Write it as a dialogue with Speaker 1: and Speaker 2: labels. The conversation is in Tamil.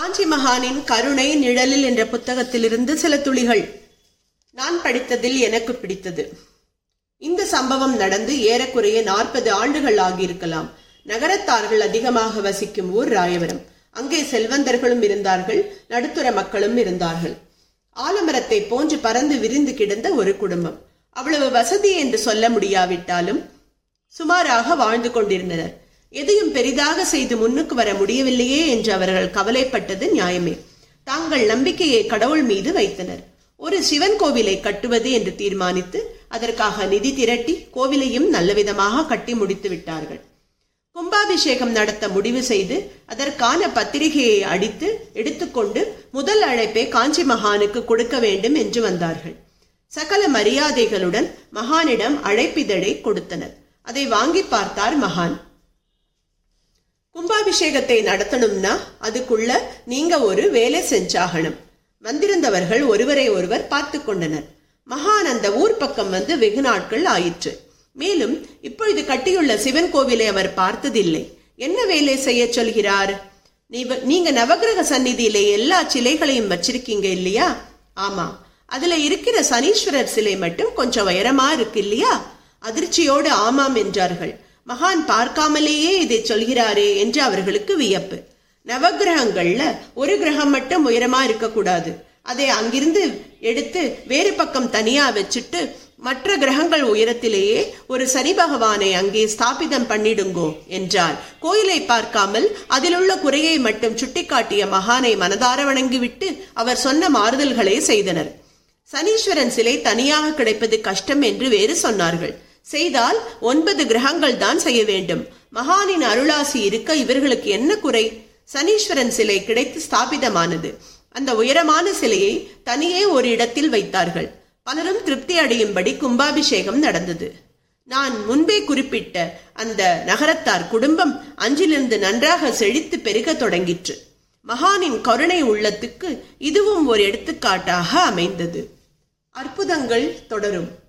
Speaker 1: காஞ்சி மகானின் கருணை நிழலில் என்ற புத்தகத்திலிருந்து சில துளிகள். நான் படித்ததில் எனக்கு பிடித்தது. இந்த சம்பவம் நடந்து ஏறக்குறைய நாற்பது ஆண்டுகள் ஆகியிருக்கலாம். நகரத்தார்கள் அதிகமாக வசிக்கும் ஊர் ராயவரம் அங்கே செல்வந்தர்களும் இருந்தார்கள் நடுத்தர மக்களும் இருந்தார்கள். ஆலமரத்தை போன்று பறந்து விரிந்து கிடந்த ஒரு குடும்பம். அவ்வளவு வசதி என்று சொல்ல முடியாவிட்டாலும் சுமாராக வாழ்ந்து கொண்டிருந்தனர். எதையும் பெரிதாக செய்து முன்னுக்கு வர முடியவில்லையே என்று அவர்கள் கவலைப்பட்டது நியாயமே. தாங்கள் நம்பிக்கையை கடவுள் மீது வைத்தனர். ஒரு சிவன் கோவிலை கட்டுவது என்று தீர்மானித்து அதற்காக நிதி திரட்டி கோவிலையும் நல்லவிதமாக கட்டி முடித்து விட்டார்கள். கும்பாபிஷேகம் நடத்த முடிவு செய்து அதற்கான பத்திரிகையை அடித்து எடுத்துக்கொண்டு முதல் அழைப்பை காஞ்சி மகானுக்கு கொடுக்க வேண்டும் என்று வந்தார்கள். சகல மரியாதைகளுடன் மகானிடம் அழைப்பிதழை கொடுத்தனர். அதை வாங்கி பார்த்தார் மகான். கும்பாபிஷேகத்தை நடத்தணும்னா அதுக்குள்ள நீங்க ஒரு வேலை செஞ்சாகணும். வந்திருந்தவர்கள் ஒருவரை ஒருவர் பார்த்து கொண்டனர். மகான் அந்த ஊர் பக்கம் வந்து வெகு நாட்கள் ஆயிற்று. மேலும் இப்பொழுது கட்டியுள்ள சிவன் கோவிலை அவர் பார்த்ததில்லை. என்ன வேலை செய்ய சொல்கிறார்? நீங்க நவகிரக சந்நிதியில எல்லா சிலைகளையும் வச்சிருக்கீங்க இல்லையா? ஆமா. அதுல இருக்கிற சனீஸ்வரர் சிலை மட்டும் கொஞ்சம் உயரமா இருக்கு இல்லையா? அதிர்ச்சியோடு ஆமாம் என்றார்கள். மகான் பார்க்காமலேயே இதை சொல்கிறாரே என்று அவர்களுக்கு வியப்பு. நவகிரகங்கள்ல ஒரு கிரகம் மட்டும் உயரமா இருக்கக்கூடாது. அதை அங்கிருந்து எடுத்து வேறு பக்கம் தனியா வச்சுட்டு மற்ற கிரகங்கள் உயரத்திலேயே ஒரு சனி பகவானை அங்கே ஸ்தாபிதம் பண்ணிடுங்கோ என்றார் கோயிலை பார்க்காமல் அதிலுள்ள குறையை மட்டும் சுட்டிக்காட்டிய மகானை மனதார வணங்கிவிட்டு அவர் சொன்ன மாறுதல்களை செய்தனர். சனீஸ்வரன் சிலை தனியாக கிடைப்பது கஷ்டம் என்று வேறு சொன்னார்கள். செய்தால் ஒன்பது கிரகங்கள் தான் செய்ய வேண்டும். மகானின் அருளாசி இருக்க இவர்களுக்கு என்ன குறை? சனீஸ்வரன் சிலை கிடைத்து ஸ்தாபிதமானது. அந்த உயரமான சிலையை தனியே ஒரு இடத்தில் வைத்தார்கள். பலரும் திருப்தி அடையும்படி கும்பாபிஷேகம் நடந்தது. நான் முன்பே குறிப்பிட்ட அந்த நகரத்தார் குடும்பம் அஞ்சிலிருந்து நன்றாக செழித்து பெருகத் தொடங்கிற்று. மகானின் கருணை உள்ளத்துக்கு இதுவும் ஒரு எடுத்துக்காட்டாக அமைந்தது. அற்புதங்கள் தொடரும்.